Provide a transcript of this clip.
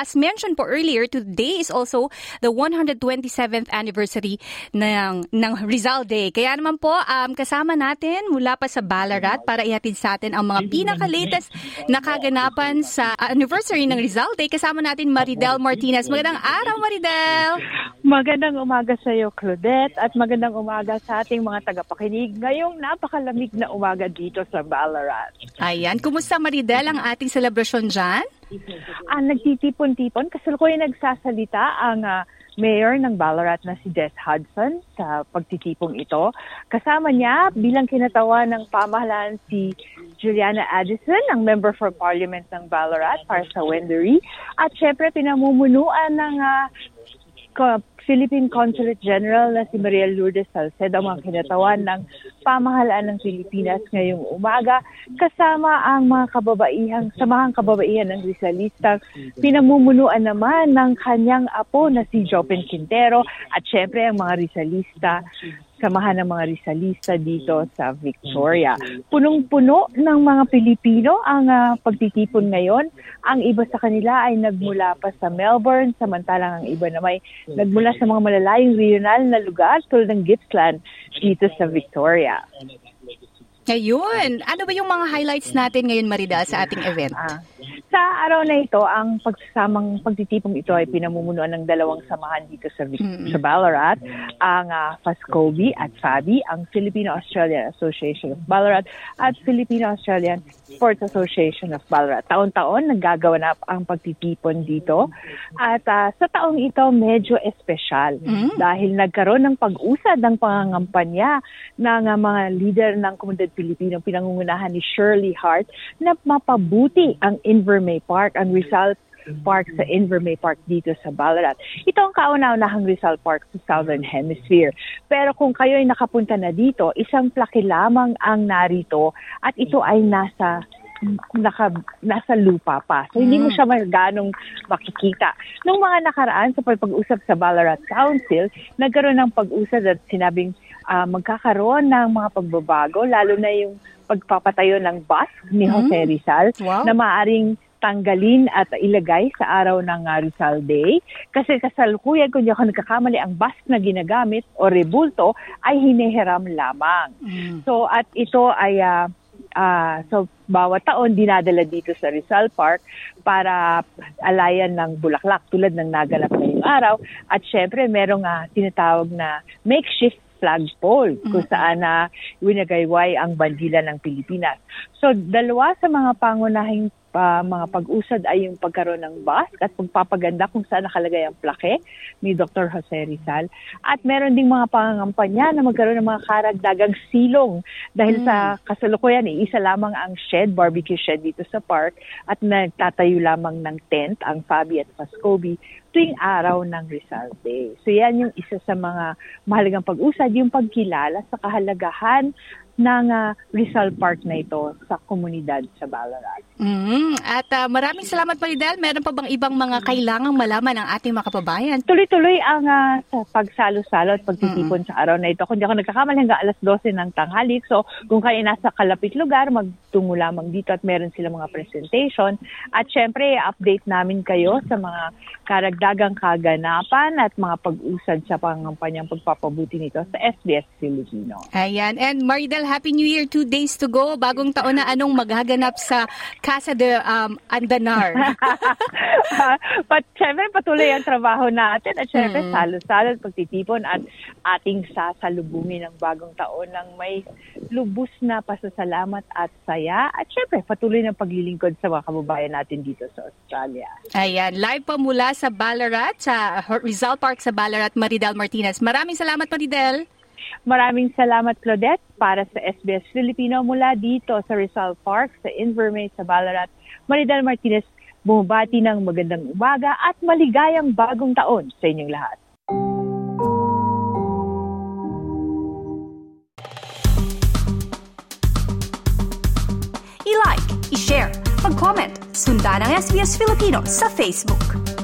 As mentioned po earlier, today is also the 127th anniversary ng, ng Rizal Day. Kaya naman po, um, kasama natin mula pa sa Ballarat para ihatid sa atin ang mga pinaka-latest na kaganapan sa anniversary ng Rizal Day. Kasama natin Maridel Martinez. Magandang araw, Maridel! Magandang umaga sa iyo, Claudette, at magandang umaga sa ating mga tagapakinig ngayong napakalamig na umaga dito sa Ballarat. Ayan, kumusta Maridel ang ating selebrasyon dyan? Ah, nagtitipon-tipon. Kasalukuyan nagsasalita ang uh, mayor ng Ballarat na si Des Hudson sa pagtitipong ito. Kasama niya bilang kinatawa ng pamahalaan si Juliana Addison, ang member for parliament ng Ballarat para sa Wendory. At syempre pinamumunuan ng uh, Philippine Consulate General na si Maria Lourdes Salcedo ang kinatawan ng pamahalaan ng Pilipinas ngayong umaga kasama ang mga kababaihang, samahang kababaihan ng Rizalista. Pinamumunuan naman ng kanyang apo na si Jopin Quintero at syempre ang mga Rizalista samahan ng mga Rizalista dito sa Victoria. Punong-puno ng mga Pilipino ang uh, pagtitipon ngayon. Ang iba sa kanila ay nagmula pa sa Melbourne, samantalang ang iba naman nagmula sa mga malalayong regional na lugar tulad ng Gippsland dito sa Victoria. Ayun. Ano ba yung mga highlights natin ngayon, Marida, sa ating event? Ah, sa araw na ito, ang pagsasamang pagtitipong ito ay pinamumunuan ng dalawang samahan dito sa, mm-hmm. sa Ballarat, ang uh, FASCOBI at FABI, ang Filipino-Australian Association of Ballarat at Filipino-Australian Sports Association of Ballarat. Taon-taon naggagawanap ang pagtitipon dito at uh, sa taong ito medyo espesyal mm-hmm. dahil nagkaroon ng pag-usad ng pangangampanya ng uh, mga leader ng komunidad Pilipino pinangungunahan ni Shirley Hart na mapabuti ang environment Invermay Park, ang Rizal Park sa Invermay Park dito sa Ballarat. Ito ang kauna-unahang Rizal Park sa Southern Hemisphere. Pero kung kayo ay nakapunta na dito, isang plaki lamang ang narito at ito ay nasa naka, nasa lupa pa. So, hindi mo hmm. siya ganong makikita. Nung mga nakaraan sa pag-usap sa Ballarat Council, nagkaroon ng pag-usap at sinabing uh, magkakaroon ng mga pagbabago, lalo na yung pagpapatayo ng bus ni Jose hmm. Rizal wow. na maaring tanggalin at ilagay sa araw ng uh, Rizal Day. Kasi kasalukuyan, kung di ako nagkakamali, ang bus na ginagamit o rebulto ay hinihiram lamang. Mm. So, at ito ay, uh, uh, so bawat taon dinadala dito sa Rizal Park para alayan ng bulaklak tulad ng naganap ngayong araw. At syempre, merong uh, tinatawag na makeshift flagpole kung saan na uh, winagayway ang bandila ng Pilipinas. So, dalawa sa mga pangunahing uh, mga pag-usad ay yung pagkaroon ng bus at pagpapaganda kung saan nakalagay ang plake ni Dr. Jose Rizal. At meron ding mga pangangampanya na magkaroon ng mga karagdagang silong dahil mm. sa kasalukuyan, eh, isa lamang ang shed, barbecue shed dito sa park at nagtatayo lamang ng tent ang Fabi at Pascobi tuwing araw ng Rizal Day. So yan yung isa sa mga mahalagang pag-usad, yung pagkilala sa kahalagahan ng uh, Rizal Park na ito sa komunidad sa Ballarat. Mm-hmm. At uh, maraming salamat Maridel. Meron pa bang ibang mga kailangang malaman ng ating mga kababayan? Tuloy-tuloy ang uh, pagsalo-salo at pagtitipon mm-hmm. sa araw na ito. Kung di ako nagkakamali hanggang alas 12 ng tanghali. So kung kayo nasa kalapit lugar, magtungo lamang dito at meron sila mga presentation. At syempre, update namin kayo sa mga karagdagang kaganapan at mga pag-usad sa pangampanyang pagpapabuti nito sa SBS Filipino. Ayan. And Maridel, Happy New Year. Two days to go. Bagong taon na anong maghaganap sa Casa de um, Andanar. But syempre patuloy ang trabaho natin at syempre mm. salo-salo pagtitipon at ating sasalubungin ng bagong taon ng may lubos na pasasalamat at saya at syempre patuloy ng paglilingkod sa mga kababayan natin dito sa Australia. Ayan, live pa mula sa Ballarat, sa Rizal Park sa Ballarat, Maridel Martinez. Maraming salamat Maridel. Maraming salamat Claudette para sa SBS Filipino mula dito sa Rizal Park sa Invermay sa Ballarat. Maridel Martinez bumabati ng magandang umaga at maligayang bagong taon sa inyong lahat. I-like, i-share, mag-comment, sundan ang SBS Filipino sa Facebook.